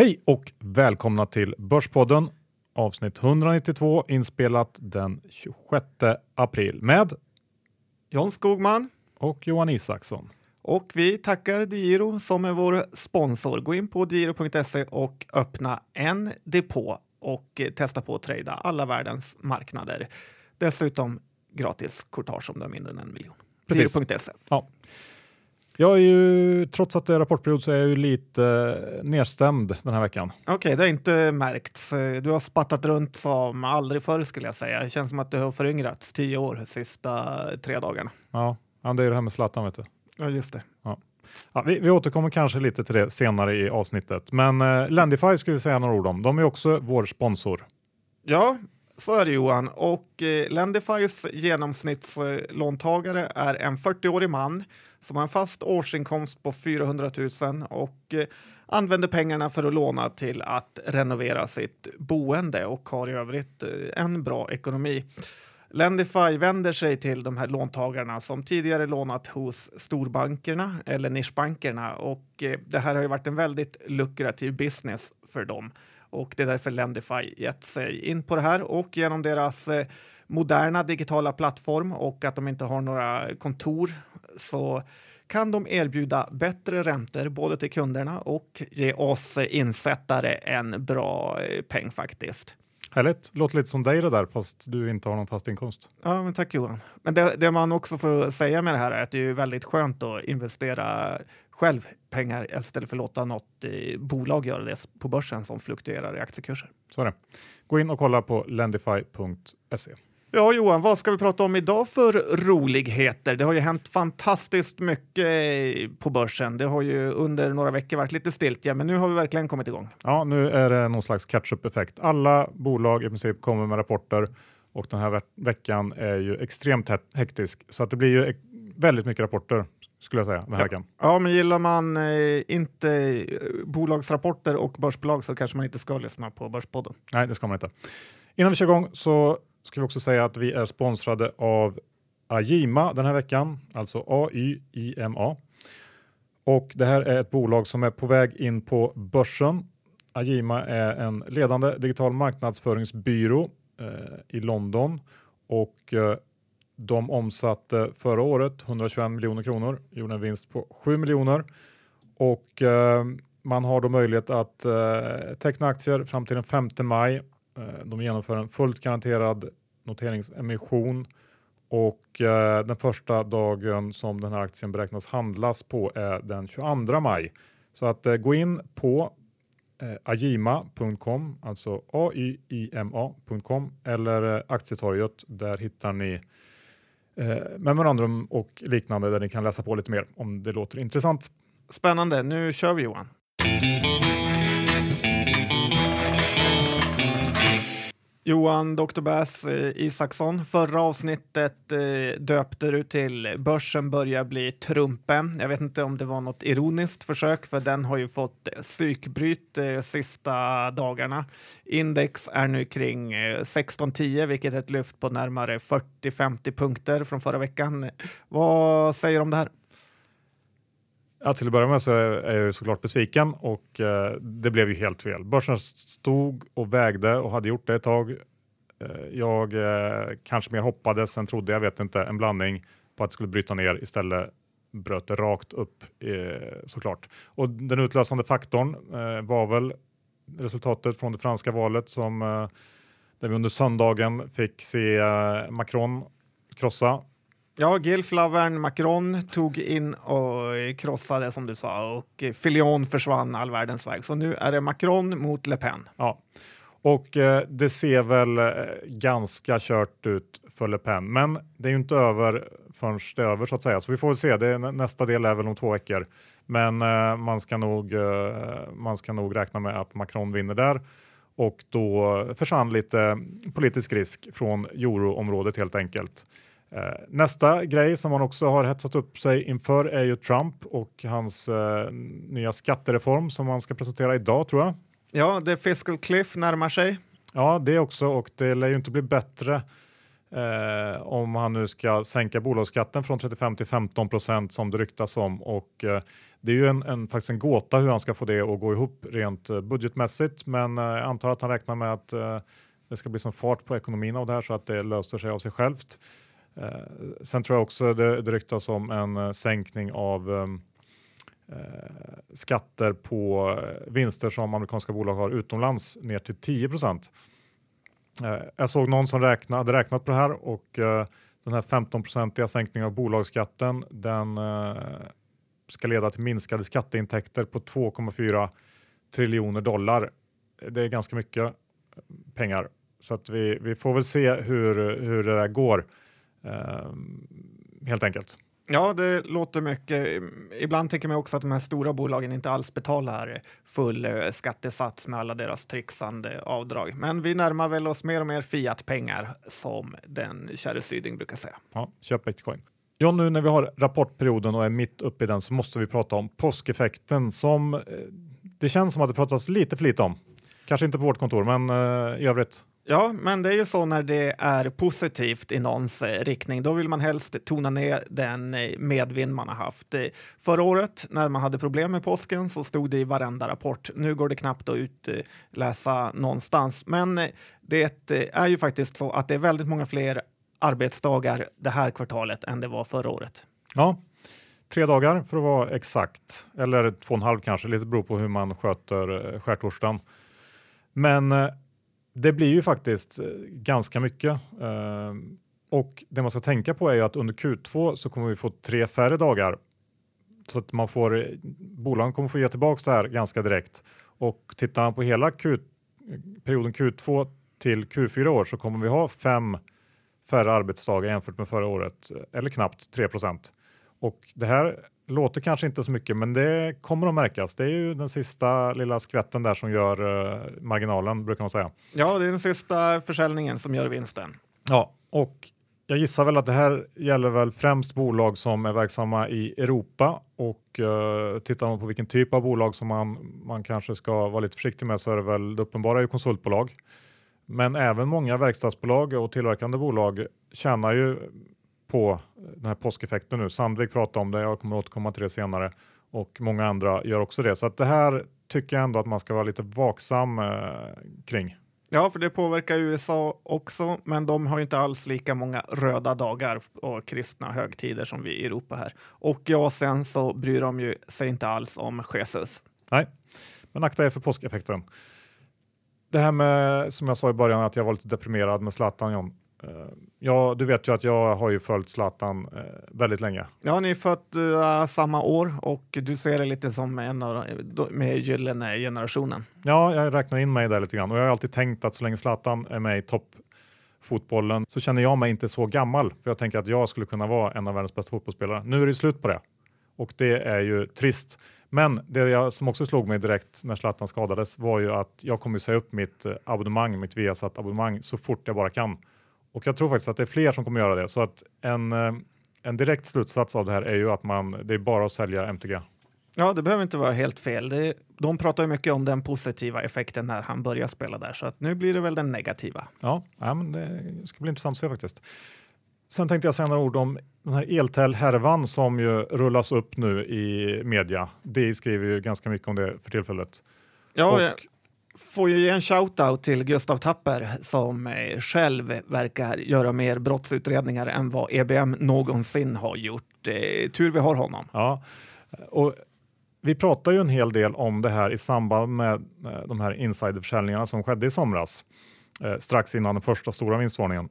Hej och välkomna till Börspodden avsnitt 192 inspelat den 26 april med John Skogman och Johan Isaksson. och vi tackar Diro som är vår sponsor. Gå in på diro.se och öppna en depå och testa på att trada alla världens marknader. Dessutom gratis courtage om du har mindre än en miljon. Precis. Diro.se. Ja. Jag är ju, trots att det är rapportperiod så är jag ju lite eh, nedstämd den här veckan. Okej, det har inte märkts. Eh, Du har spattat runt som aldrig förr skulle jag säga. Det känns som att du har föryngrats tio år de sista tre dagarna. Ja, ja det är ju det här med Zlatan vet du. Ja, just det. Ja, vi, vi återkommer kanske lite till det senare i avsnittet. Men eh, Lendify ska vi säga några ord om. De är också vår sponsor. Ja, så är det Johan. Och eh, Lendifys genomsnittslåntagare är en 40-årig man som har en fast årsinkomst på 400 000 och eh, använder pengarna för att låna till att renovera sitt boende och har i övrigt eh, en bra ekonomi. Lendify vänder sig till de här låntagarna som tidigare lånat hos storbankerna eller nischbankerna och eh, det här har ju varit en väldigt lukrativ business för dem och det är därför Lendify gett sig in på det här och genom deras eh, moderna digitala plattform och att de inte har några kontor så kan de erbjuda bättre räntor både till kunderna och ge oss insättare en bra eh, peng faktiskt. Härligt, låter lite som dig det där fast du inte har någon fast inkomst. Ja, men tack Johan. Men det, det man också får säga med det här är att det är väldigt skönt att investera själv pengar istället för att låta något eh, bolag göra det på börsen som fluktuerar i aktiekurser. Så är det. Gå in och kolla på lendify.se. Ja, Johan, vad ska vi prata om idag för roligheter? Det har ju hänt fantastiskt mycket på börsen. Det har ju under några veckor varit lite stiltje, men nu har vi verkligen kommit igång. Ja, nu är det någon slags catch-up-effekt. Alla bolag i princip kommer med rapporter och den här ve- veckan är ju extremt he- hektisk. Så att det blir ju väldigt mycket rapporter skulle jag säga den här Ja. veckan. Ja, men gillar man eh, inte eh, bolagsrapporter och börsbolag så kanske man inte ska lyssna på Börspodden. Nej, det ska man inte. Innan vi kör igång så ska vi också säga att vi är sponsrade av Ajima den här veckan, alltså A-Y-I-M-A. Och det här är ett bolag som är på väg in på börsen. Ajima är en ledande digital marknadsföringsbyrå eh, i London och eh, de omsatte förra året 121 miljoner kronor, gjorde en vinst på 7 miljoner och eh, man har då möjlighet att eh, teckna aktier fram till den 5 maj. Eh, de genomför en fullt garanterad noteringsemission och eh, den första dagen som den här aktien beräknas handlas på är den 22 maj. Så att eh, gå in på eh, ajima.com, alltså a-y-i-m-a.com eller eh, aktietorget. Där hittar ni eh, memorandum och liknande där ni kan läsa på lite mer om det låter intressant. Spännande, nu kör vi Johan. Johan Dr. Bass eh, Isaksson, förra avsnittet eh, döpte du till Börsen börjar bli Trumpen. Jag vet inte om det var något ironiskt försök för den har ju fått eh, psykbryt de sista dagarna. Index är nu kring eh, 1610 vilket är ett lyft på närmare 40-50 punkter från förra veckan. Vad säger du om det här? Ja, till att börja med så är jag ju såklart besviken och eh, det blev ju helt fel. Börsen stod och vägde och hade gjort det ett tag. Eh, jag eh, kanske mer hoppades än trodde, jag vet inte, en blandning på att det skulle bryta ner. Istället bröt det rakt upp eh, såklart. Och den utlösande faktorn eh, var väl resultatet från det franska valet som eh, där vi under söndagen fick se Macron krossa Ja, Gilflavern Macron tog in och krossade som du sa och Fillon försvann all världens väg. Så nu är det Macron mot Le Pen. Ja, och eh, det ser väl eh, ganska kört ut för Le Pen, men det är ju inte över förrän det är över så att säga. Så vi får väl se. Det är, nästa del är väl om två veckor, men eh, man ska nog. Eh, man ska nog räkna med att Macron vinner där och då försvann lite politisk risk från euroområdet helt enkelt. Eh, nästa grej som man också har hetsat upp sig inför är ju Trump och hans eh, nya skattereform som man ska presentera idag tror jag. Ja, the fiscal cliff närmar sig. Ja, det också och det lär ju inte bli bättre Eh, om han nu ska sänka bolagsskatten från 35 till 15 procent som det ryktas om. Och, eh, det är ju en, en, faktiskt en gåta hur han ska få det att gå ihop rent eh, budgetmässigt. Men eh, jag antar att han räknar med att det ska bli som fart på ekonomin av det här så att det löser sig av sig självt. Eh, sen tror jag också det, det ryktas om en eh, sänkning av ehm, eh, skatter på eh, vinster som amerikanska bolag har utomlands ner till 10 procent. Eh, jag såg någon som räkna, hade räknat på det här och eh, den här 15-procentiga sänkningen av bolagsskatten den eh, ska leda till minskade skatteintäkter på 2,4 triljoner dollar. Det är ganska mycket pengar så att vi, vi får väl se hur, hur det där går helt enkelt. Ja, det låter mycket. Ibland tänker man också att de här stora bolagen inte alls betalar full eh, skattesats med alla deras trixande avdrag. Men vi närmar väl oss mer och mer fiat-pengar som den käre Syding brukar säga. Ja, köp bitcoin. Ja, nu när vi har rapportperioden och är mitt uppe i den så måste vi prata om påskeffekten som eh, det känns som att det pratas lite för lite om. Kanske inte på vårt kontor, men uh, i övrigt. Ja, men det är ju så när det är positivt i någons eh, riktning. Då vill man helst tona ner den eh, medvind man har haft. Eh, förra året när man hade problem med påsken så stod det i varenda rapport. Nu går det knappt att utläsa någonstans. Men det är ju faktiskt så att det är väldigt många fler arbetsdagar det här kvartalet än det var förra året. Ja, tre dagar för att vara exakt. Eller två och en halv kanske, lite beror på hur man sköter skärtorsdagen. Men det blir ju faktiskt eh, ganska mycket. Eh, och det man ska tänka på är ju att under Q2 så kommer vi få tre färre dagar. Så att man får, eh, bolagen kommer få ge tillbaka det här ganska direkt. Och tittar man på hela Q, perioden Q2 till Q4 år så kommer vi ha fem färre arbetsdagar jämfört med förra året, eller knappt 3% Och det här låter kanske inte så mycket, men det kommer att märkas. Det är ju den sista lilla skvätten där som gör uh, marginalen, brukar man säga. Ja, det är den sista försäljningen som gör vinsten. Ja, och jag gissar väl att det här gäller väl främst bolag som är verksamma i Europa och uh, tittar man på vilken typ av bolag som man, man kanske ska vara lite försiktig med så är det väl det uppenbara är konsultbolag. Men även många verkstadsbolag och tillverkande bolag tjänar ju på den här påskeffekten nu. Sandvik pratar om det, jag kommer återkomma till det senare och många andra gör också det. Så att det här tycker jag ändå att man ska vara lite vaksam eh, kring. Ja, för det påverkar USA också, men de har inte alls lika många röda dagar och kristna högtider som vi i Europa här. Och i Asien så bryr de ju sig inte alls om Jesus. Nej, men akta er för påskeffekten. Det här med, som jag sa i början, att jag var lite deprimerad med Zlatan John. Eh, ja, du vet ju att jag har ju följt Zlatan uh, väldigt länge. Ja, ni är fött uh, samma år och du ser det lite som en av med gyllene generationen. Ja, jag räknar in mig där lite grann och jag har alltid tänkt att så länge Zlatan är med i toppfotbollen så känner jag mig inte så gammal. För jag tänker att jag skulle kunna vara en av världens bästa fotbollsspelare. Nu är det slut på det och det är ju trist. Men det jag, som också slog mig direkt när Zlatan skadades var ju att jag kommer säga upp mitt abonnemang, mitt Viasat abonnemang så fort jag bara kan. Och jag tror faktiskt att det är fler som kommer göra det. Så att en, eh, en direkt slutsats av det här är ju att man, det är bara att sälja MTG. Ja, det behöver inte vara helt fel. Det, de pratar ju mycket om den positiva effekten när han börjar spela där, så att nu blir det väl den negativa. Ja, ja men det ska bli intressant att se faktiskt. Sen tänkte jag säga några ord om den här eltel-härvan som ju rullas upp nu i media. Det skriver ju ganska mycket om det för tillfället. Ja, och, får ju ge en shout-out till Gustav Tapper som eh, själv verkar göra mer brottsutredningar än vad EBM någonsin har gjort. Eh, tur vi har honom. Ja, och vi pratar ju en hel del om det här i samband med eh, de här insiderförsäljningarna som skedde i somras strax innan den första stora vinstvarningen.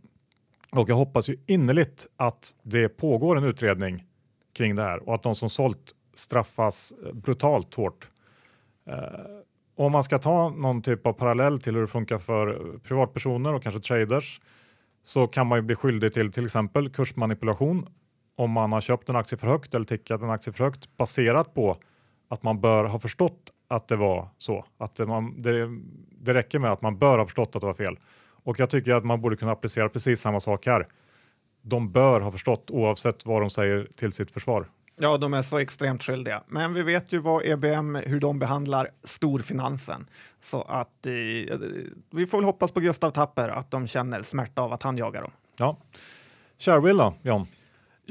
Och jag hoppas ju innerligt att det pågår en utredning kring det här och att de som sålt straffas brutalt hårt om man ska ta någon typ av parallell till hur det funkar för privatpersoner och kanske traders så kan man ju bli skyldig till till exempel kursmanipulation om man har köpt en aktie för högt eller tickat en aktie för högt baserat på att man bör ha förstått att det var så. Att det, man, det, det räcker med att man bör ha förstått att det var fel. Och jag tycker att man borde kunna applicera precis samma sak här. De bör ha förstått oavsett vad de säger till sitt försvar. Ja, de är så extremt skyldiga. Men vi vet ju vad EBM, hur de behandlar storfinansen. Så att eh, vi får väl hoppas på Gustav Tapper att de känner smärta av att han jagar dem. Ja. Shareville då, John?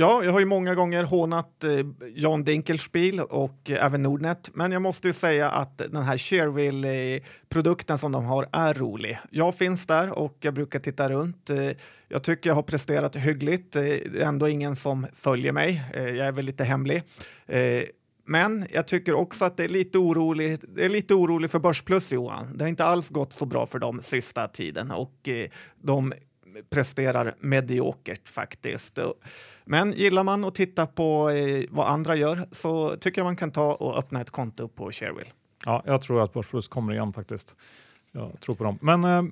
Ja, jag har ju många gånger hånat eh, Jan Dinkelspiel och eh, även Nordnet, men jag måste ju säga att den här Shareville-produkten som de har är rolig. Jag finns där och jag brukar titta runt. Eh, jag tycker jag har presterat hyggligt. Eh, det är ändå ingen som följer mig. Eh, jag är väl lite hemlig. Eh, men jag tycker också att det är lite orolig, det är lite orolig för Börsplus, Johan. Det har inte alls gått så bra för dem sista tiden och eh, de presterar mediokert faktiskt. Men gillar man att titta på eh, vad andra gör så tycker jag man kan ta och öppna ett konto på Shareville. Ja, jag tror att Börsplus kommer igen faktiskt. Jag tror på dem. Men eh,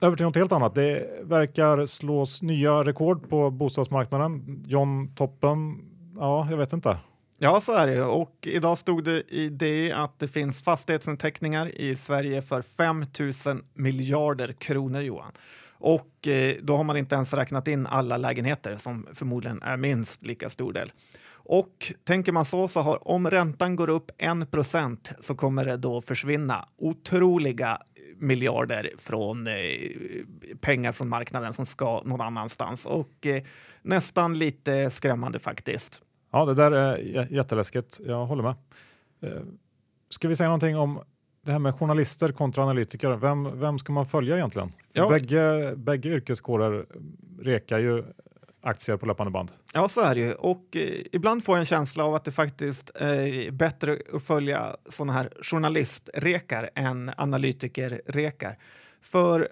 över till något helt annat. Det verkar slås nya rekord på bostadsmarknaden. John Toppen, ja, jag vet inte. Ja, så är det. Och idag stod det i det att det finns fastighetsinteckningar i Sverige för 5 000 miljarder kronor, Johan. Och eh, då har man inte ens räknat in alla lägenheter som förmodligen är minst lika stor del. Och tänker man så, så har, om räntan går upp 1% så kommer det då försvinna otroliga miljarder från eh, pengar från marknaden som ska någon annanstans. Och eh, nästan lite skrämmande faktiskt. Ja, det där är jätteläskigt. Jag håller med. Eh, Ska vi säga någonting om det här med journalister kontra analytiker? Vem, vem ska man följa egentligen? Ja. Bägge, bägge yrkeskårer rekar ju aktier på löpande band. Ja, så är det ju. Och eh, ibland får jag en känsla av att det faktiskt är bättre att följa sådana här journalistrekar än analytikerrekar. För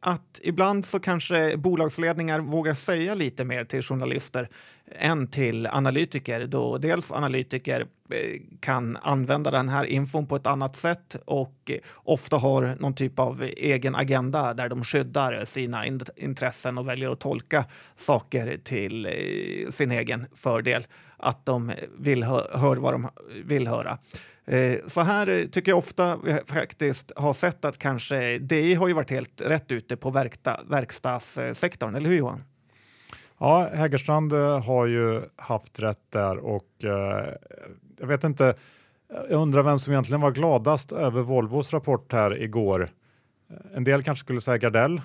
att ibland så kanske bolagsledningar vågar säga lite mer till journalister än till analytiker då dels analytiker eh, kan använda den här infon på ett annat sätt och eh, ofta har någon typ av egen agenda där de skyddar sina intressen och väljer att tolka saker till eh, sin egen fördel. Att de vill hö- hör vad de vill höra. Så här tycker jag ofta vi faktiskt har sett att kanske DI har ju varit helt rätt ute på verkta, verkstadssektorn, eller hur Johan? Ja, Hägerstrand eh, har ju haft rätt där och eh, jag vet inte. Jag undrar vem som egentligen var gladast över Volvos rapport här igår. En del kanske skulle säga Gardell,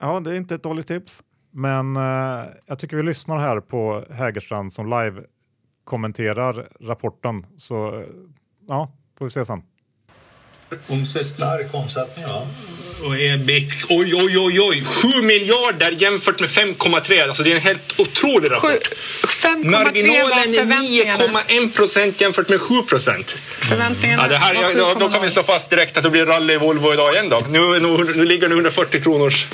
Ja, det är inte ett dåligt tips. men eh, jag tycker vi lyssnar här på Hägerstrand som live kommenterar rapporten. Så eh, ja, får vi se sen. Omsättning. Stark omsättning, ja. Och EBIT, oj, oj, oj, oj, 7 miljarder jämfört med 5,3. Alltså det är en helt otrolig rapport. 5,3 Marginalen var är förväntningarna. 9,1 procent jämfört med 7 procent. Förväntningarna Ja, det här, ja, då, då kan 7,0. vi slå fast direkt att det blir rally i Volvo idag igen. Då. Nu, nu, nu ligger det 140 kronors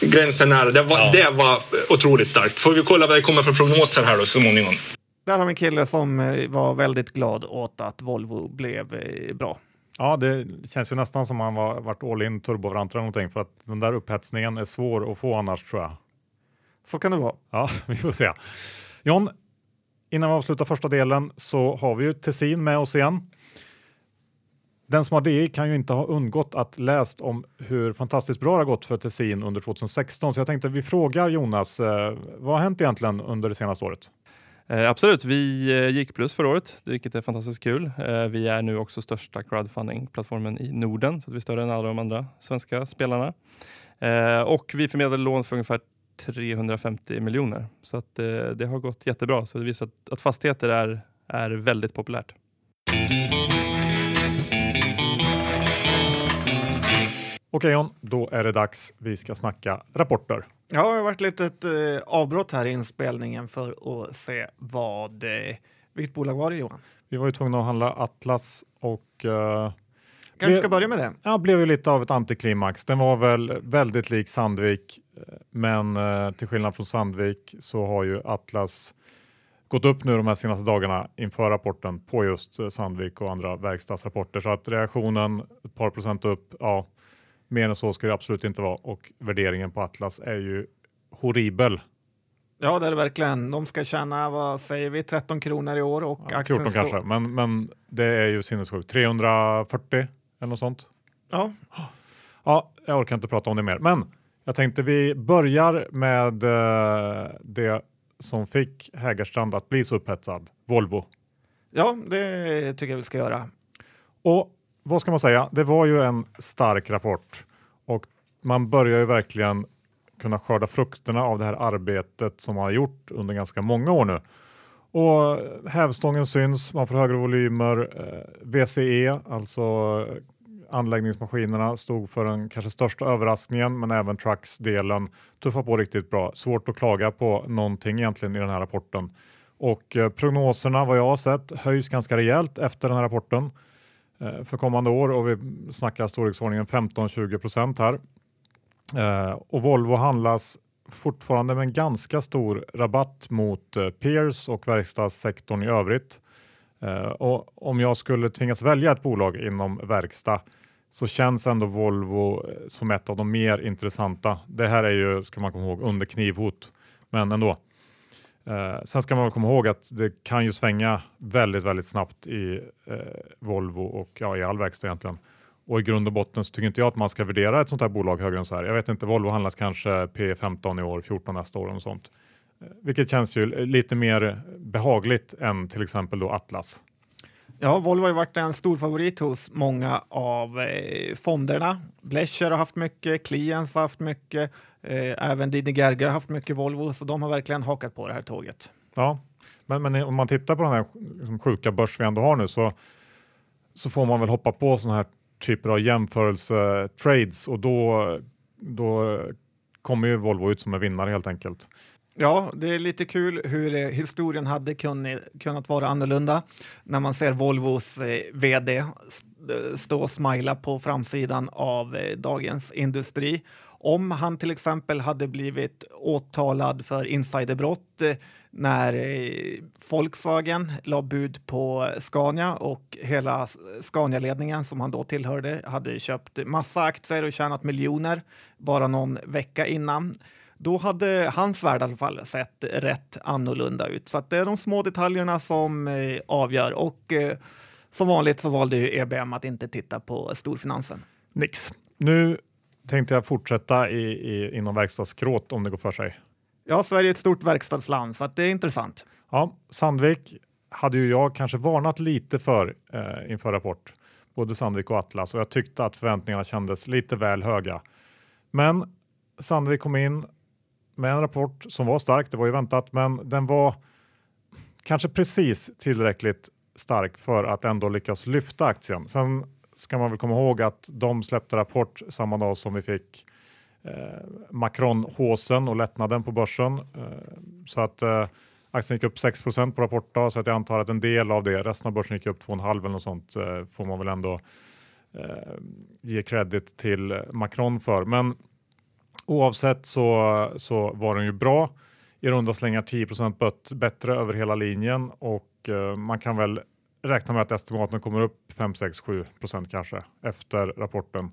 gränsen nära. Det var, Ja. det var otroligt starkt. Får vi kolla vad det kommer för prognoser här då så småningom. Där har vi en kille som eh, var väldigt glad åt att Volvo blev eh, bra. Ja, det känns ju nästan som han var varit all in turbovarant eller någonting för att den där upphetsningen är svår att få annars tror jag. Så kan det vara. Ja, vi får se. John, innan vi avslutar första delen så har vi ju Tessin med oss igen. Den som har DI kan ju inte ha undgått att läst om hur fantastiskt bra det har gått för Tessin under 2016. Så jag tänkte vi frågar Jonas, eh, vad har hänt egentligen under det senaste året? Eh, absolut, vi eh, gick plus förra året, vilket är fantastiskt kul. Eh, vi är nu också största crowdfunding-plattformen i Norden, så att vi är större än alla de andra svenska spelarna. Eh, och vi förmedlade lån för ungefär 350 miljoner, så att, eh, det har gått jättebra. Så det visar att, att fastigheter är, är väldigt populärt. Okej John, då är det dags. Vi ska snacka rapporter. Ja, det har varit lite ett eh, avbrott här i inspelningen för att se vad... Eh, vilket bolag var det Johan? Vi var ju tvungna att handla Atlas och eh, Kanske ska börja med det. Ja, blev ju lite av ett antiklimax. Den var väl väldigt lik Sandvik, men eh, till skillnad från Sandvik så har ju Atlas gått upp nu de här senaste dagarna inför rapporten på just Sandvik och andra verkstadsrapporter. Så att reaktionen ett par procent upp, ja, mer än så ska det absolut inte vara och värderingen på Atlas är ju horribel. Ja, det är det verkligen. De ska tjäna, vad säger vi, 13 kronor i år och Ja, aktien 14 står- kanske, men, men det är ju sinnessjukt. 340 eller något sånt. Ja, Ja, jag orkar inte prata om det mer, men jag tänkte vi börjar med eh, det som fick Hägerstrand att bli så upphetsad, Volvo. ja, det tycker jag vi ska göra. Och vad ska man säga? Det var ju en stark rapport och man börjar ju verkligen kunna skörda frukterna av det här arbetet som man har gjort under ganska många år nu. Och hävstången syns, man får högre volymer. Eh, VCE, alltså eh, anläggningsmaskinerna, stod för den kanske största överraskningen, men även trucks-delen tuffar på riktigt bra. Svårt att klaga på någonting egentligen i den här rapporten. Och eh, prognoserna, vad jag har sett, höjs ganska rejält efter den här rapporten Eh, för kommande år och vi snackar storleksordningen 15-20 procent här. Eh, och Volvo handlas fortfarande med en ganska stor rabatt mot eh, peers och verkstadssektorn i övrigt. Eh, och om jag skulle tvingas välja ett bolag inom verkstad så känns ändå Volvo eh, som ett av de mer intressanta. Det här är ju, ska man komma ihåg, under knivhot, men ändå. Eh, sen ska man komma ihåg att det kan ju svänga väldigt, väldigt snabbt i eh, Volvo och ja, i all verkstad egentligen. Och i grund och botten så tycker inte jag att man ska värdera ett sånt här bolag högre än så här. Jag vet inte, Volvo handlas kanske P15 i år, 14 nästa år och sånt. Eh, vilket känns ju lite mer behagligt än till exempel då Atlas. Ja, Volvo har ju varit en stor favorit hos många av eh, fonderna. Blecher har haft mycket, Clients har haft mycket, eh, även Didne Gerge har haft mycket Volvo, så de har verkligen hakat på det här tåget. Ja, men, men om man tittar på den här liksom, sjuka börs vi ändå har nu så, så får man väl hoppa på sådana här typer av jämförelsetrades och då, då kommer ju Volvo ut som en vinnare helt enkelt. Ja, det är lite kul hur eh, historien hade kunnat, vara annorlunda när man ser Volvos eh, vd eh, stå och smila på framsidan av Dagens Industri. Om han till exempel hade blivit åtalad för insiderbrott eh, när eh, Volkswagen la bud på Scania och hela Scania-ledningen som han då tillhörde hade köpt massa aktier och tjänat miljoner bara någon vecka innan då hade hans värld i alla fall sett rätt annorlunda ut. Så att det är de små detaljerna som eh, avgör och eh, som vanligt så valde ju EBM att inte titta på storfinansen. Nix. Nu tänkte jag fortsätta i, i, inom verkstadskråt om det går för sig. Ja, Sverige är ett stort verkstadsland så att det är intressant. Ja, Sandvik hade ju jag kanske varnat lite för eh, inför rapport, både Sandvik och Atlas och jag tyckte att förväntningarna kändes lite väl höga. Men Sandvik kom in med en rapport som var stark, det var ju väntat, men den var kanske precis tillräckligt stark för att ändå lyckas lyfta aktien. Sen ska man väl komma ihåg att de släppte rapport samma dag som vi fick eh, Macron-håsen och lättnaden på börsen. Eh, så att eh, aktien gick upp 6% på rapportdag så att jag antar att en del av det, resten av börsen gick upp 2,5 eller något sånt eh, får man väl ändå eh, ge credit till Macron för. Men oavsett så, så var den ju bra. I runda slängar 10 bättre över hela linjen och eh, man kan väl räkna med att estimaten kommer upp 5, 6, 7% kanske efter rapporten.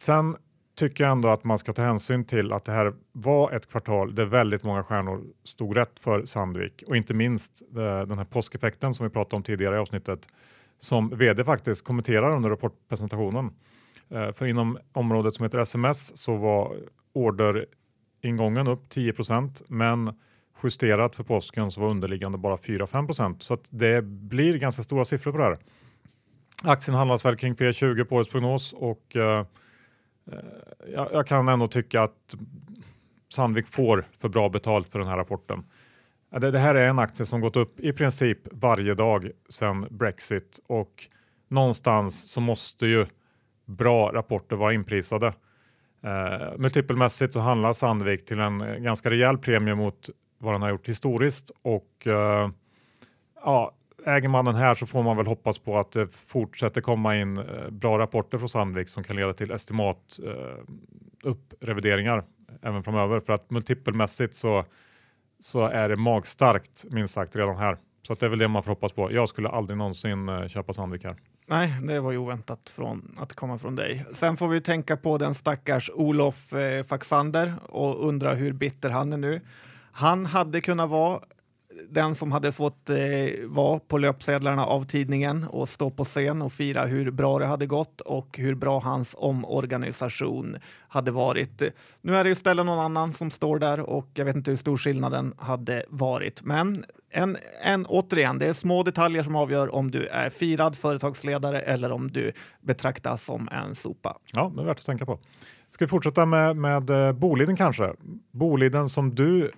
Sen tycker jag ändå att man ska ta hänsyn till att det här var ett kvartal där väldigt många stjärnor stod rätt för Sandvik och inte minst eh, den här påskeffekten som vi pratade om tidigare i avsnittet som vd faktiskt kommenterar under rapportpresentationen. Eh, för inom området som heter SMS så var orderingången upp 10 men justerat för påsken så var underliggande bara 4-5% så att det blir ganska stora siffror på det här. Aktien handlas väl kring P20 på årets prognos och eh, eh, jag, jag kan ändå tycka att Sandvik får för bra betalt för den här rapporten. Det, det här är en aktie som gått upp i princip varje dag sedan Brexit och någonstans så måste ju bra rapporter vara inprisade. Eh, multipelmässigt så handlar Sandvik till en eh, ganska rejäl premie mot vad den har gjort historiskt och eh, ja, äger man den här så får man väl hoppas på att det fortsätter komma in eh, bra rapporter från Sandvik som kan leda till estimat eh, upprevideringar även framöver för att multipelmässigt så, så är det magstarkt minst sagt redan här. Så att det är väl det man får hoppas på. Jag skulle aldrig någonsin eh, köpa Sandvik här. Nej, det var ju oväntat från, att komma från dig. Sen får vi tänka på den stackars Olof eh, Faxander och undra hur bitter han är nu. Han hade kunnat vara den som hade fått eh, vara på löpsedlarna av tidningen och stå på scen och fira hur bra det hade gått och hur bra hans omorganisation hade varit. Nu är det istället någon annan som står där och jag vet inte hur stor skillnaden hade varit. Men en, en, återigen, det är små detaljer som avgör om du är firad företagsledare eller om du betraktas som en sopa. Ja, det är värt att tänka på. Ska vi fortsätta med, med eh, Boliden kanske? Boliden som du,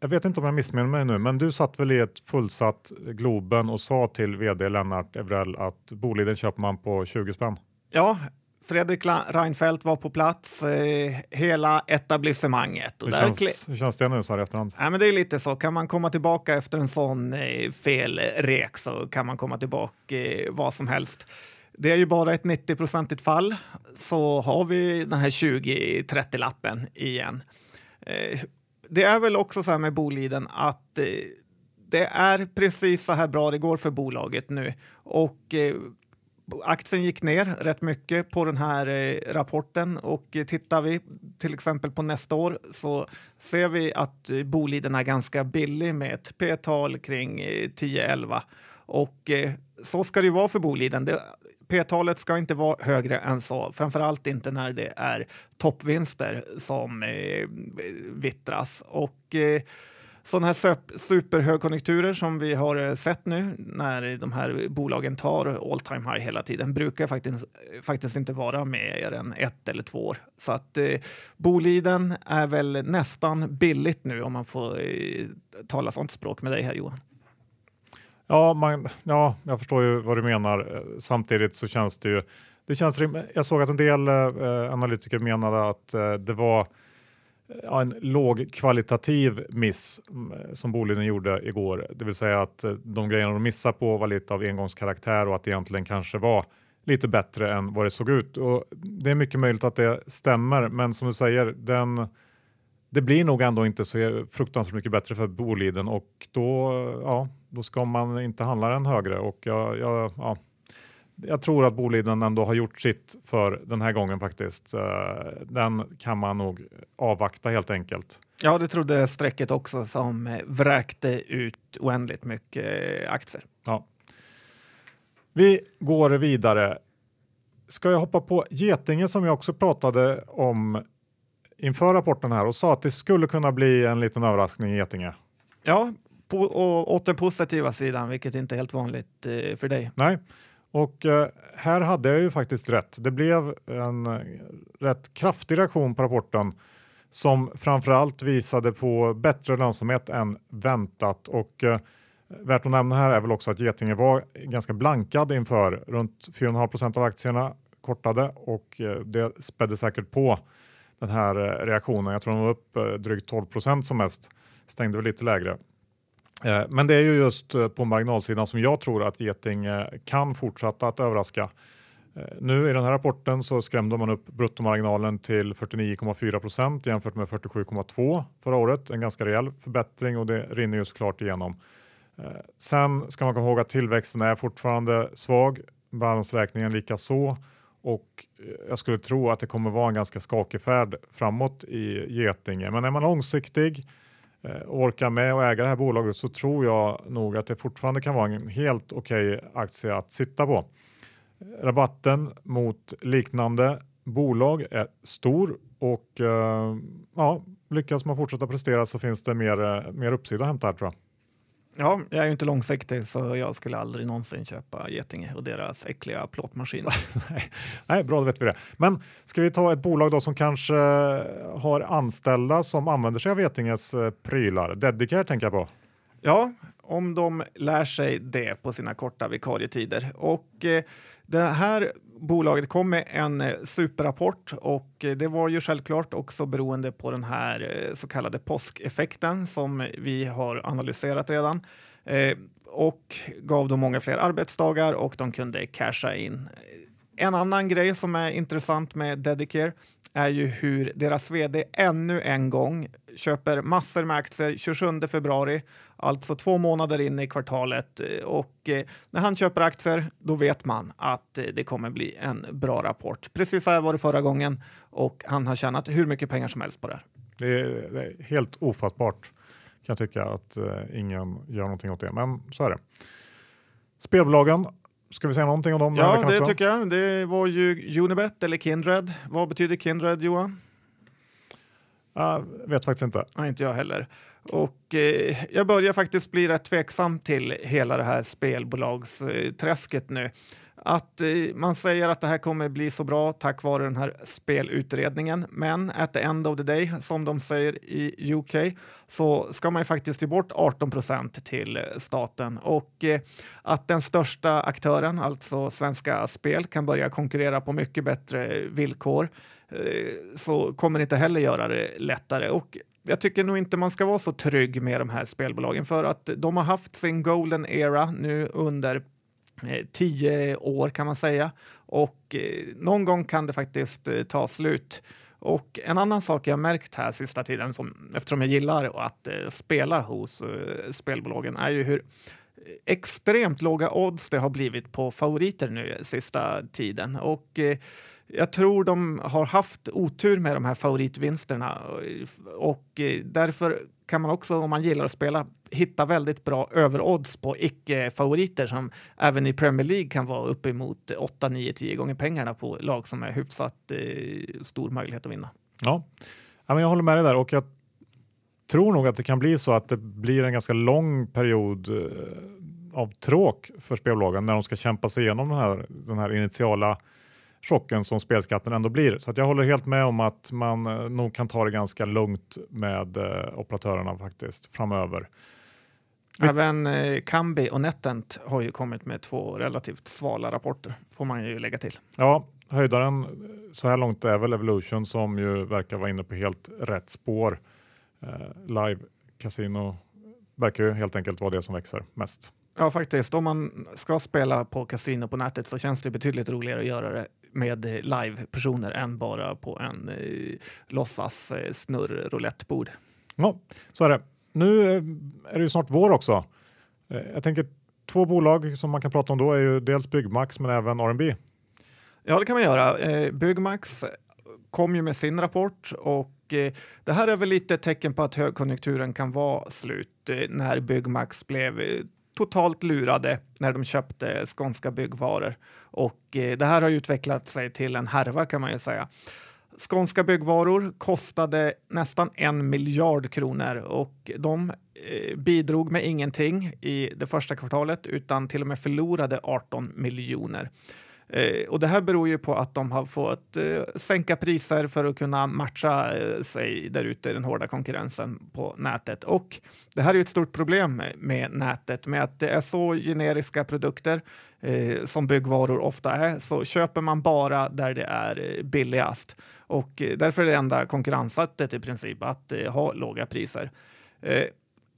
jag vet inte om jag missminner mig nu, men du satt väl i ett fullsatt Globen och sa till vd Lennart Evrell att Boliden köper man på 20 spänn. Ja, Fredrik Reinfeldt var på plats, eh, hela etablissemanget. Och Hur känns, hur känns det nu så här i efterhand? Ja, men det är lite så. Kan man komma tillbaka efter en sån eh, felrek så kan man komma tillbaka eh, vad som helst. Det är ju bara ett 90-procentigt fall så har vi den här 20-30-lappen igen. Eh, det är väl också så här med Boliden att eh, det är precis så här bra det går för bolaget nu. Och eh, aktien gick ner rätt mycket på den här eh, rapporten och eh, tittar vi till exempel på nästa år så ser vi att eh, Boliden är ganska billig med ett P-tal kring eh, 10-11 och eh, så ska det ju vara för Boliden. Det, P-talet ska inte vara högre än så, framförallt inte när det är toppvinster som eh, vittras. Och eh, sådana här superhögkonjunkturer som vi har eh, sett nu när de här bolagen tar all time high hela tiden brukar faktiskt, faktiskt inte vara mer än ett eller två år. Så att eh, Boliden är väl nästan billigt nu om man får eh, tala sånt språk med dig här Johan. Ja, man, ja, jag förstår ju vad du menar. Eh, samtidigt så känns det ju... Det känns, jag såg att en del eh, analytiker menade att eh, det var eh, ja, en lågkvalitativ miss mm, som Boliden gjorde igår. Det vill säga att eh, de grejerna de missade på var lite av engångskaraktär och att det egentligen kanske var lite bättre än vad det såg ut. Och det är mycket möjligt att det stämmer, men som du säger, den, det blir nog ändå inte så fruktansvärt mycket bättre för Boliden och då, ja, då ska man inte handla den högre. Och jag, jag, ja, jag tror att Boliden ändå har gjort sitt för den här gången faktiskt. Eh, Den kan man nog avvakta helt enkelt. Ja, det trodde strecket också som vräkte ut oändligt mycket eh, aktier. Ja. Vi går vidare. Ska jag hoppa på Getinge som jag också pratade om inför rapporten här och sa att det skulle kunna bli en liten överraskning i Getinge. Ja, på, och åt den positiva sidan, vilket inte är helt vanligt eh, för dig. Nej, och eh, här hade jag ju faktiskt rätt. Det blev en eh, rätt kraftig reaktion på rapporten som framförallt visade på bättre lönsamhet än väntat och eh, värt att nämna här är väl också att Getinge var ganska blankad inför runt 4,5 procent av aktierna kortade och eh, det spädde säkert på den här eh, reaktionen. Jag tror de var upp eh, drygt 12 procent som mest, stängde väl lite lägre. Eh, men det är ju just eh, på marginalsidan som jag tror att Geting eh, kan fortsätta att överraska. Nu i den här rapporten så skrämde man upp bruttomarginalen till 49,4 procent jämfört med 47,2 förra året. En ganska rejäl förbättring och det rinner ju såklart igenom. Sen ska man komma ihåg att tillväxten är fortfarande svag, balansräkningen lika så och jag skulle tro att det kommer vara en ganska skakig färd framåt i Getinge. Men är man långsiktig eh, Eh, orkar med att äga det här bolaget så tror jag nog att det fortfarande kan vara en helt okej aktie att sitta på. Rabatten mot liknande bolag är stor och eh, ja, lyckas man fortsätta prestera så finns det mer, eh, mer uppsida att hämta här tror jag. Ja, jag är ju inte långsiktig så jag skulle aldrig någonsin köpa Getinge och deras äckliga plåtmaskiner. Nej, bra, då vet vi det. Men ska vi ta ett bolag då som kanske har anställda som använder sig av Getinges eh, prylar? Dedicare tänker jag på. Ja, om de lär sig det på sina korta vikarietider. Och eh, det här bolaget kom med en eh, superrapport och eh, det var ju självklart också beroende på den här eh, så kallade påskeffekten som vi har analyserat redan. Och gav dem många fler arbetsdagar och de kunde casha in. En annan grej som är intressant med Dedicare är ju hur deras vd ännu en gång köper massor med aktier 27 februari, alltså två månader in i kvartalet. Eh, Och eh, när han köper aktier, då vet man att eh, det kommer bli en bra rapport. Precis så här var det förra gången och han har tjänat hur mycket pengar som helst på det här. Det är, det är helt ofattbart kan jag tycka att ingen gör någonting åt det, men så är det. Spelbolagen, ska vi säga någonting om dem? Ja, det också? tycker jag. Det var ju Unibet eller Kindred. Vad betyder Kindred, Johan? Jag vet faktiskt inte. Nej, inte jag heller. Och eh, jag börjar faktiskt bli rätt tveksam till hela det här spelbolagsträsket nu. Att eh, man säger att det här kommer bli så bra tack vare den här spelutredningen, men at the end of the day, som de säger i UK, så ska man ju faktiskt ge bort 18 procent till staten och eh, att den största aktören, alltså Svenska Spel, kan börja konkurrera på mycket bättre villkor eh, Eh, så kommer det inte heller göra det lättare. Och jag tycker nog inte man ska vara så trygg med de här spelbolagen för att de har haft sin golden era nu under eh, tio år kan man säga och eh, någon gång kan det faktiskt ta slut. Och en annan sak jag märkt här sista tiden, som, eftersom jag gillar att spela hos spelbolagen, är ju hur extremt låga odds det har blivit på favoriter nu sista tiden. Och jag tror de har haft otur med de här favoritvinsterna och eh, därför kan man också, om man gillar att spela, hitta väldigt bra överodds på icke-favoriter som även i Premier League kan vara uppemot 8, 9, 10 gånger pengarna på lag som är hyfsat eh, stor möjlighet att vinna. Ja. ja, men jag håller med dig där och jag tror nog att det kan bli så att det blir en ganska lång period eh, av tråk för spelbolagen när de ska kämpa sig igenom den här, den här initiala chocken som spelskatten ändå blir. Så jag håller helt med om att man eh, nog kan ta det ganska lugnt med eh, operatörerna faktiskt framöver. Även eh, Kambi och Netent har ju kommit med två relativt svala rapporter, får man ju lägga till. Ja, höjdaren eh, så här långt är väl Evolution som ju verkar vara inne på helt rätt spår. Eh, live Casino verkar ju helt enkelt vara det som växer mest. Ja, faktiskt. Om man ska spela på kasino på nätet så känns det betydligt roligare att göra det med eh, live-personer än bara på en eh, låtsas eh, snurr roulettebord. Ja, så är det. Nu eh, är det ju snart vår också. Eh, Jag tänker två bolag som man kan prata om då är ju dels Byggmax men även R&B. Ja, det kan man göra. Eh, Byggmax kom ju med sin rapport och eh, det här är väl lite tecken på att högkonjunkturen kan vara slut eh, när Byggmax blev eh, totalt lurade när de köpte Skånska Byggvaror. Och eh, det här har utvecklat sig till en härva kan man ju säga. Skånska Byggvaror kostade nästan en miljard kronor och de eh, bidrog med ingenting i det första kvartalet utan till och med förlorade 18 miljoner. Eh, och det här beror ju på att de har fått eh, sänka priser för att kunna matcha eh, sig där ute i den hårda konkurrensen på nätet. Och det här är ju ett stort problem med, med nätet med att det är så generiska produkter eh, som byggvaror ofta är så köper man bara där det är eh, billigast. Och eh, därför är det enda konkurrenssättet i princip att eh, ha låga priser. Eh,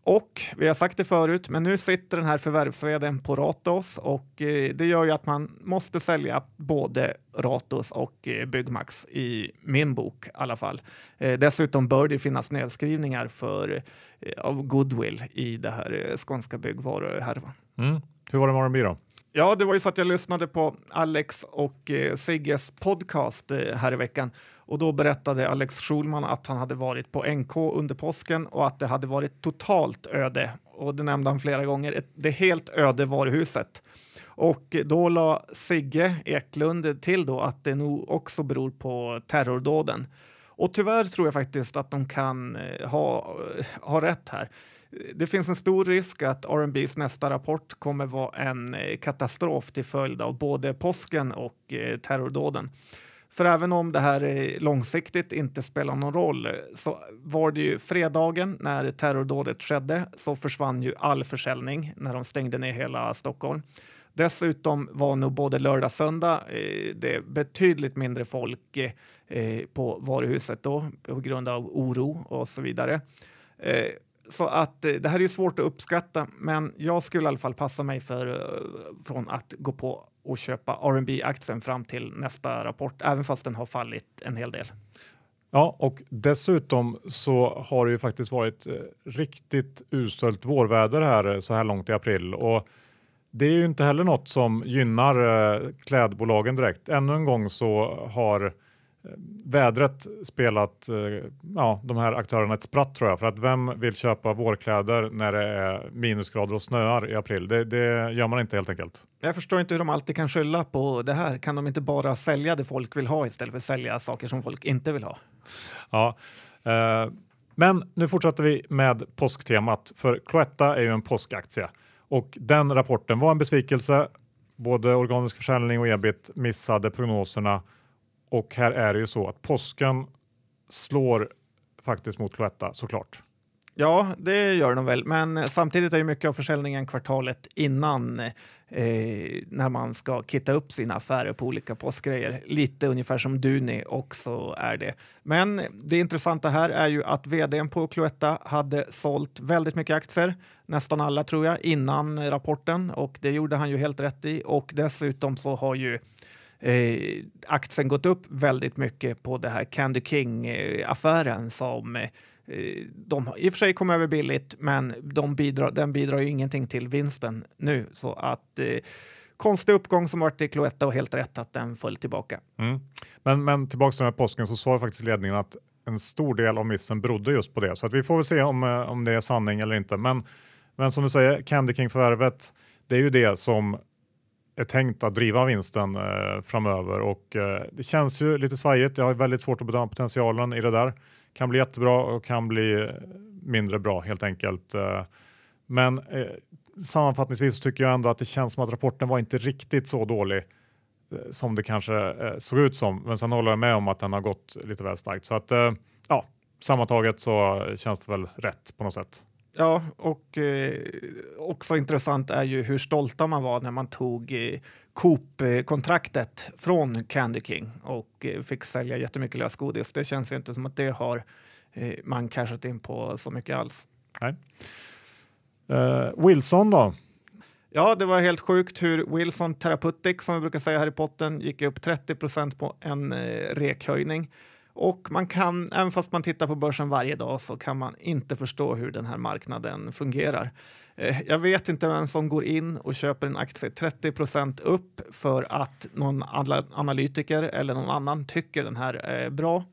och vi har sagt det förut, men nu sitter den här förvärvsveden på Ratos och eh, det gör ju att man måste sälja både Ratos och eh, Byggmax i min bok i alla fall. Eh, dessutom bör det finnas nedskrivningar för, av goodwill i det här skånska byggvaruhärvan. Mm. Hur var det med R&B då? Ja, det var ju så att jag lyssnade på Alex och eh, Sigges podcast eh, här i veckan och då berättade Alex Schulman att han hade varit på NK under påsken och att det hade varit totalt öde. Och det nämnde han flera gånger, ett, det helt öde varuhuset. Och då la Sigge Eklund till då att det nog också beror på terrordåden. Och tyvärr tror jag faktiskt att de kan eh, ha, ha rätt här. Det finns en stor risk att R&Bs nästa rapport kommer vara en eh, katastrof till följd av både påsken och eh, terrordåden. För även om det här eh, långsiktigt inte spelar någon roll så var det ju fredagen när terrordådet skedde så försvann ju all försäljning när de stängde ner hela Stockholm. Dessutom var nog både lördag och söndag eh, det är betydligt mindre folk eh, på varuhuset då på grund av oro och så vidare. Eh, så att eh, det här är ju svårt att uppskatta, men jag skulle i alla fall passa mig för, eh, från att gå på och köpa R&B aktien fram till nästa rapport, även fast den har fallit en hel del. Ja, och dessutom så har det ju faktiskt varit eh, riktigt uselt vårväder här så här långt i april och det är ju inte heller något som gynnar klädbolagen direkt. Ännu en gång så har eh, vädret spelat eh, ja, de här aktörerna ett spratt tror jag. För att vem vill köpa vårkläder när det är minusgrader och snöar i april? Det, det gör man inte helt enkelt. Jag förstår inte hur de alltid kan skylla på det här. Kan de inte bara sälja det folk vill ha istället för att sälja saker som folk inte vill ha? Ja, Eh, men nu fortsätter vi med påsktemat, för Cloetta är ju en påskaktie och den rapporten var en besvikelse. Både organisk försäljning och ebit missade prognoserna och här är det ju så att påsken slår faktiskt mot Cloetta såklart. Ja, det gör de väl, men samtidigt är ju mycket av försäljningen kvartalet innan eh, när man ska kitta upp sina affärer på olika påskgrejer. Lite ungefär som Duni också är det. Men det intressanta här är ju att vdn på Cloetta hade sålt väldigt mycket aktier, nästan alla tror jag, innan rapporten och det gjorde han ju helt rätt i och dessutom så har ju Eh, aktien gått upp väldigt mycket på det här Candy King-affären som eh, de i och för sig kom över billigt, men de bidrar, den bidrar ju ingenting till vinsten nu. Så att eh, konstig uppgång som varit i Cloetta och helt rätt att den föll tillbaka. Mm. Men, men tillbaka till den här påsken så sa faktiskt ledningen att en stor del av missen berodde just på det. Så att vi får väl se om, eh, om det är sanning eller inte. Men, men som du säger, Candy King-förvärvet, det är ju det som är tänkt att driva vinsten eh, framöver och eh, det känns ju lite svajigt. Jag har väldigt svårt att bedöma potentialen i det där. Kan bli jättebra och kan bli mindre bra helt enkelt. Eh, men eh, sammanfattningsvis så tycker jag ändå att det känns som att rapporten var inte riktigt så dålig eh, som det kanske eh, såg ut som. Men sen håller jag med om att den har gått lite väl starkt så att eh, ja, sammantaget så känns det väl rätt på något sätt. Ja, och eh, också intressant är ju hur stolta man var när man tog eh, Coop-kontraktet från Candy King och eh, fick sälja jättemycket lösgodis. Det känns ju inte som att det har eh, man cashat in på så mycket alls. Nej. Eh, Wilson då? Ja, det var helt sjukt hur Wilson Therapeutic, som vi brukar säga här i potten, gick upp 30 procent på en eh, rekhöjning. Och man kan, även fast man tittar på börsen varje dag så kan man inte förstå hur den här marknaden fungerar. Eh, jag vet inte vem som går in och köper en aktie 30 procent upp för att någon analytiker eller någon annan tycker den här är bra.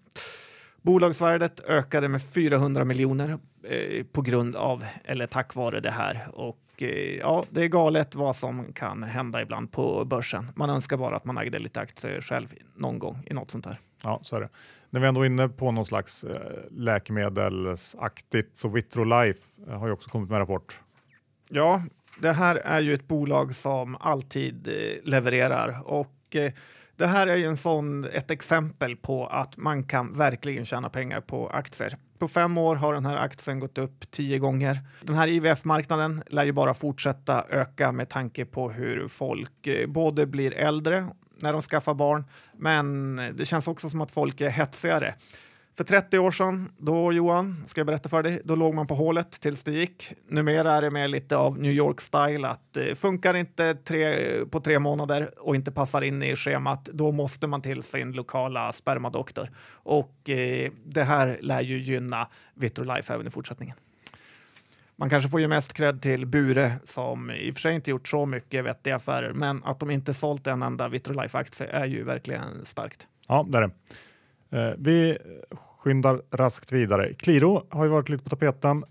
Bolagsvärdet ökade med 400 miljoner eh, på grund av, eller tack vare det här. Och eh, ja, det är galet vad som kan hända ibland på börsen. Man önskar bara att man ägde lite aktier själv någon gång i något sånt här. Ja, så är det. När vi ändå är inne på någon slags eh, läkemedelsaktigt så Vitrolife har ju också kommit med rapport. Ja, det här är ju ett bolag som alltid levererar och det här är ju en sån, ett exempel på att man kan verkligen tjäna pengar på aktier. På fem år har den här aktien gått upp tio gånger. Den här IVF-marknaden lär ju bara fortsätta öka med tanke på hur folk eh, både blir äldre när de skaffar barn, men det känns också som att folk är hetsigare. För 30 år sedan, då Johan, ska jag berätta för dig, då låg man på hålet tills det gick. Numera är det mer lite av New York-style att eh, funkar inte tre, på tre månader och inte passar in i schemat, då måste man till sin lokala spermadoktor. Och eh, det här lär ju gynna Vitrolife även i fortsättningen. Man kanske får ju mest cred till Bure som i och för sig inte gjort så mycket vettiga affärer, men att de inte sålt en enda Vitrolife-aktie är ju verkligen starkt. Ja, det är det. Eh, vi skyndar raskt vidare. Qliro har ju varit lite på tapeten.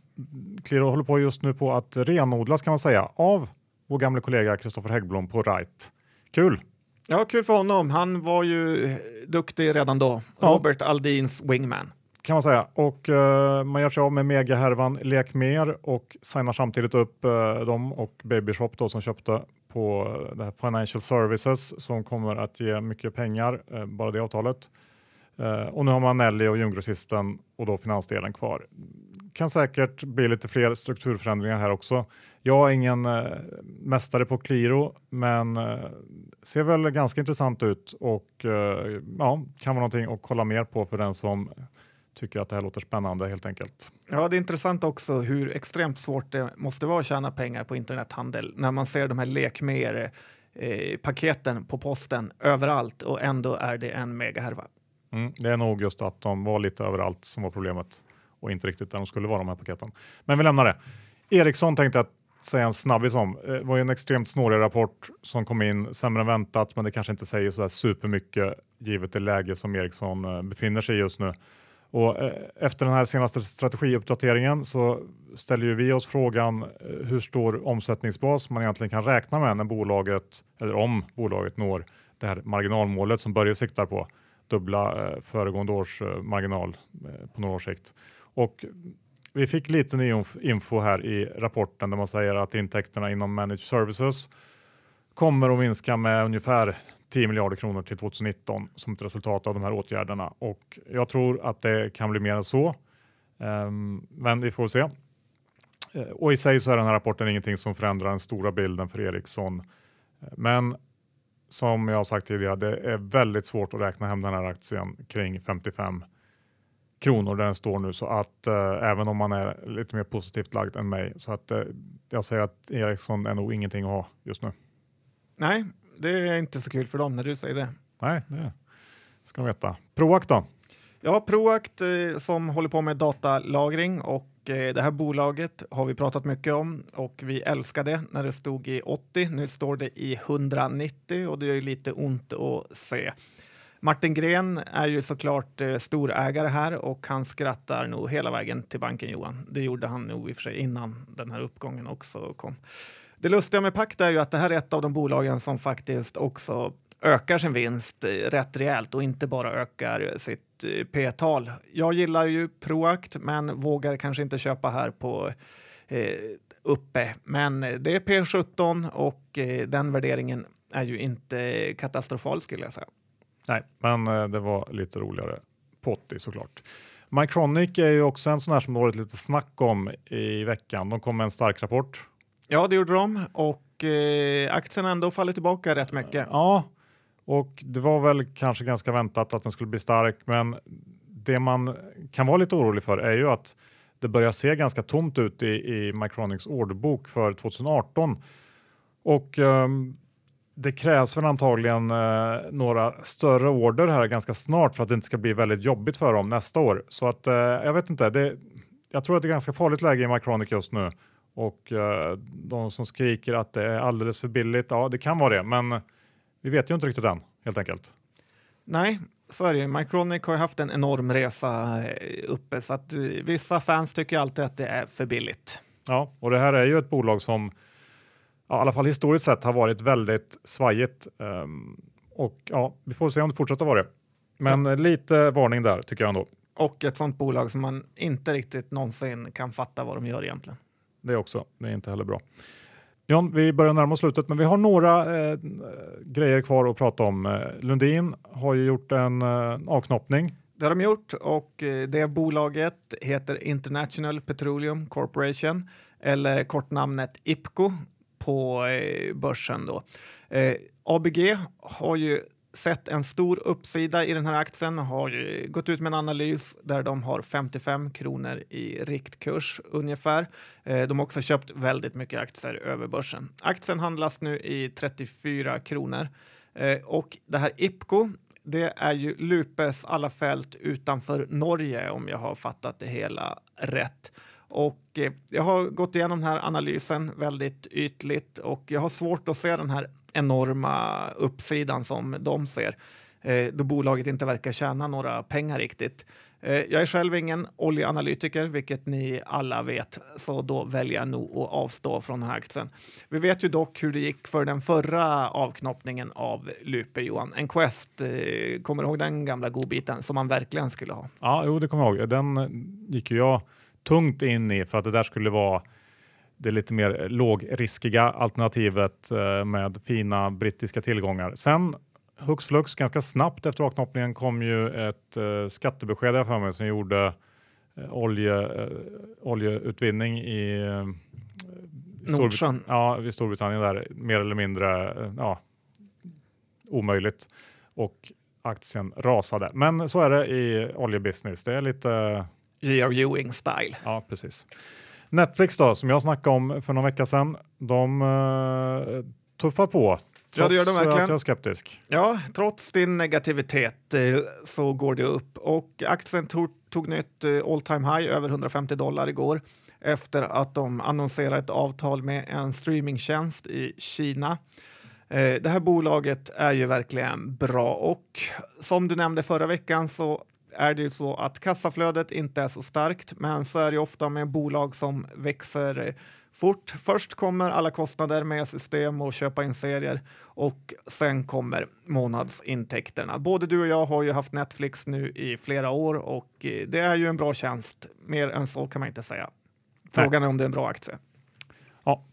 Qliro håller på just nu på att renodlas kan man säga av vår gamla kollega Kristoffer Häggblom på Right. Kul! Ja, kul för honom. Han var ju duktig redan då. Ja. Robert Aldins wingman. kan man säga. Och uh, man gör sig av med megahärvan Lek Mer och signar samtidigt upp uh, dem och Babyshop då som köpte på uh, Financial Services som kommer att ge mycket pengar, bara det avtalet. Eh, och nu har man Nelly och Ljunggrossisten och då finansdelen kvar. Kan säkert bli lite fler strukturförändringar här också. Jag är ingen eh, mästare på Qliro, men eh, ser väl ganska intressant ut och ja, kan vara någonting att kolla mer på för den som tycker att det här låter spännande helt enkelt. Ja, det är intressant också hur extremt svårt det måste vara att tjäna pengar på internethandel när man ser de här lekmer eh, paketen på posten överallt och ändå är det en megahärva. Mm, det är nog just att de var lite överallt som var problemet och inte riktigt där de skulle vara de här paketen. Men vi lämnar det. Ericsson tänkte jag säga en snabbis om. Eh, det var ju en extremt snårig rapport som kom in sämre än väntat, men det kanske inte säger så här supermycket givet det läge som Ericsson eh, befinner sig i just nu. Och eh, efter den här senaste strategiuppdateringen så ställer ju vi oss frågan hur stor omsättningsbas man egentligen kan räkna med när bolaget, eller om bolaget når det här marginalmålet som Börje siktar på dubbla eh, föregående års eh, marginal eh, på några års sikt. Och vi fick lite ny info här i rapporten där man säger att intäkterna inom managed services kommer att minska med ungefär 10 miljarder kronor till 2019 som ett resultat av de här åtgärderna. Och jag tror att det kan bli mer än så. Ehm, men vi får se. Eh, och i sig så är den här rapporten ingenting som förändrar den stora bilden för Ericsson. Men som jag har sagt tidigare, det är väldigt svårt att räkna hem den här aktien kring 55 kronor där den står nu. Så att eh, även om man är lite mer positivt lagd än mig så att eh, jag säger att Ericsson är nog ingenting att ha just nu. Nej, det är inte så kul för dem när du säger det. Nej, det ska man veta. Proact då? Ja, Proact eh, som håller på med datalagring och eh, det här bolaget har vi pratat mycket om och vi älskade det när det stod i 80. Nu står det i 190 och det är ju lite ont att se. Martin Gren är ju såklart eh, storägare här och han skrattar nog hela vägen till banken Johan. Det gjorde han nog i och för sig innan den här uppgången också kom. Det lustiga med Pacta är ju att det här är ett av de bolagen som faktiskt också ökar sin vinst eh, rätt rejält och inte bara ökar sitt P-tal. Jag gillar ju Proact men vågar kanske inte köpa här på eh, uppe. Men eh, det är P17 och eh, den värderingen är ju inte katastrofal skulle jag säga. Nej, men eh, det var lite roligare 80 såklart. Mycronic är ju också en sån här som det varit lite snack om i veckan. De kom med en stark rapport. Ja, det gjorde de och eh, aktien har ändå fallit tillbaka rätt mycket. Ja, och det var väl kanske ganska väntat att den skulle bli stark, men det man kan vara lite orolig för är ju att det börjar se ganska tomt ut i, i Micronics orderbok för 2018. Och um, det krävs väl antagligen eh, några större order här ganska snart för att det inte ska bli väldigt jobbigt för dem nästa år. Så att eh, jag vet inte, det, jag tror att det är ganska farligt läge i Mycronic just nu. Och eh, de som skriker att det är alldeles för billigt, ja det kan vara det, men vi vet ju inte riktigt än helt enkelt. Nej, så är det ju. Mycronic har ju haft en enorm resa eh, uppe så att eh, vissa fans tycker alltid att det är för billigt. Ja, och det här är ju ett bolag som ja, i alla fall historiskt sett har varit väldigt svajigt. Ehm, och ja, vi får se om det fortsätter vara det. Men eh, lite varning där tycker jag ändå. Och ett sånt bolag som man inte riktigt någonsin kan fatta vad de gör egentligen. Det också. Det är inte heller bra. John, vi börjar närma oss slutet, men vi har några eh, grejer kvar att prata om. Eh, Lundin har ju gjort en eh, avknoppning. Det har de gjort och eh, det bolaget heter International Petroleum Corporation eller kortnamnet IPCO på eh, börsen. Då. Eh, ABG har ju sett en stor uppsida i den här aktien har ju gått ut med en analys där de har 55 kronor i riktkurs ungefär. Eh, de har också köpt väldigt mycket aktier över börsen. Aktien handlas nu i 34 kronor eh, och det här IPCO det är ju Lupes alla fält utanför Norge om jag har fattat det hela rätt. Och eh, jag har gått igenom den här analysen väldigt ytligt och jag har svårt att se den här enorma uppsidan som de ser eh, då bolaget inte verkar tjäna några pengar riktigt. Eh, jag är själv ingen oljeanalytiker, vilket ni alla vet, så då väljer jag nog att avstå från den här aktien. Vi vet ju dock hur det gick för den förra avknoppningen av Lupe, Johan. En Quest, eh, kommer du ihåg den gamla godbiten som man verkligen skulle ha? Ja, jo, det kommer jag ihåg. Den gick ju jag tungt in i för att det där skulle vara det lite mer lågriskiga alternativet eh, med fina brittiska tillgångar. Sen hux flux ganska snabbt efter avknoppningen kom ju ett eh, skattebesked för mig som gjorde eh, olje, eh, oljeutvinning i eh, Storbrit- Nordsjön. Ja, i Storbritannien där mer eller mindre eh, ja, omöjligt och aktien rasade. Men så är det i oljebusiness. Det är lite J.R. Ewing style. Ja, precis. Netflix då, som jag snackade om för någon vecka sedan, de uh, tuffar på. Ja, det gör de trots verkligen. att jag är skeptisk. Ja, trots din negativitet eh, så går det upp och aktien tog, tog nytt eh, all time high över 150 dollar igår efter att de annonserade ett avtal med en streamingtjänst i Kina. Eh, det här bolaget är ju verkligen bra och som du nämnde förra veckan så är det ju så att kassaflödet inte är så starkt, men så är det ju ofta med bolag som växer fort. Först kommer alla kostnader med system och köpa in serier och sen kommer månadsintäkterna. Både du och jag har ju haft Netflix nu i flera år och eh, det är ju en bra tjänst. Mer än så kan man inte säga. Frågan är om det är en bra aktie. Ja,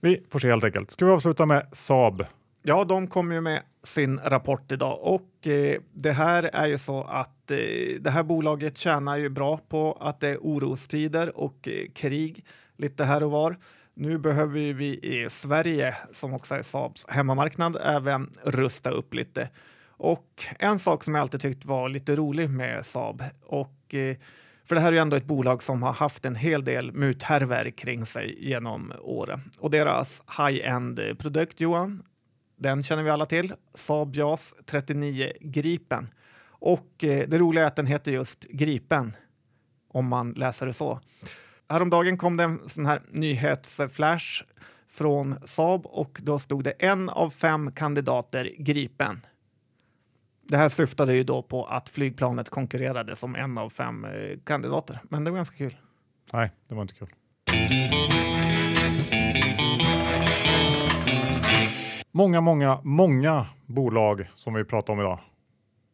vi får se helt enkelt. Ska vi avsluta med Saab? Ja, de kom ju med sin rapport idag och eh, det här är ju så att eh, det här bolaget tjänar ju bra på att det är orostider och eh, krig lite här och var. Nu behöver vi i Sverige, som också är Saabs hemmamarknad, även rusta upp lite. Och en sak som jag alltid tyckt var lite rolig med Saab och eh, för det här är ju ändå ett bolag som har haft en hel del muthärvor kring sig genom åren. Och deras high-end produkt, Johan, den känner vi alla till. Saab JAS 39 Gripen. Och eh, det roliga är att den heter just Gripen, om man läser det så. Häromdagen kom det en sån här nyhetsflash från Saab och då stod det en av fem kandidater gripen. Det här syftade ju då på att flygplanet konkurrerade som en av fem eh, kandidater, men det var ganska kul. Nej, det var inte kul. Många, många, många bolag som vi pratar om idag.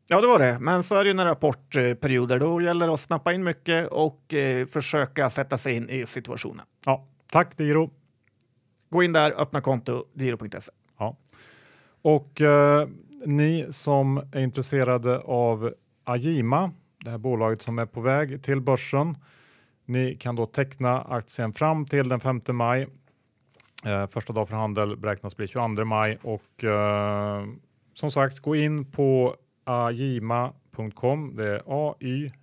Ja, det var det. Men så är det ju några rapportperioder. Då gäller det att snappa in mycket och eh, försöka sätta sig in i situationen. Ja, tack Diro. Gå in där, öppna konto, giro.se. Ja. Och eh, ni som är intresserade av Agima, det här bolaget som är på väg till börsen. Ni kan då teckna aktien fram till den 5 maj. Eh, första dag för handel beräknas bli 22 maj och eh, som sagt gå in på agima.com. Det är A-Y-I-M-A.com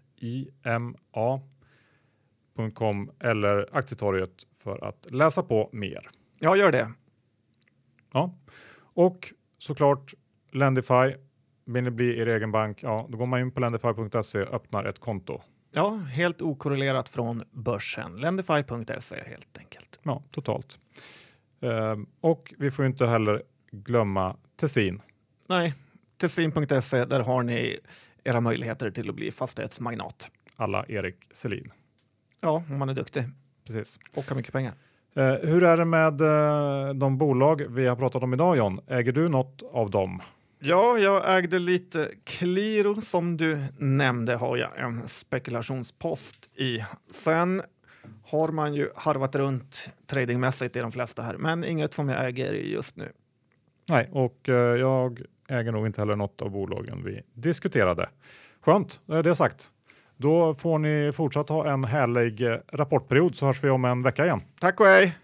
eller Aktietorget för att läsa på mer. Ja, gör det. Ja, och såklart Lendify. Vill ni bli er egen bank? Ja, då går man in på lendify.se och öppnar ett konto. Ja, helt okorrelerat från börsen. Lendify.se helt enkelt. Ja, totalt. Ehm, och vi får inte heller glömma Tessin. Nej, tessin.se, där har ni era möjligheter till att bli fastighetsmagnat. Alla Erik Selin. Ja, om man är duktig Precis. och har mycket pengar. Eh, hur är det med eh, de bolag vi har pratat om idag John? Äger du något av dem? Ja, jag ägde lite Qliro som du nämnde har jag en spekulationspost i. Sen har man ju harvat runt tradingmässigt i de flesta här, men inget som jag äger just nu. Nej, och eh, jag äger nog inte heller något av bolagen vi diskuterade. Skönt, är det sagt. Då får ni fortsatt ha en härlig eh, rapportperiod så hörs vi om en vecka igen. Tack och hej!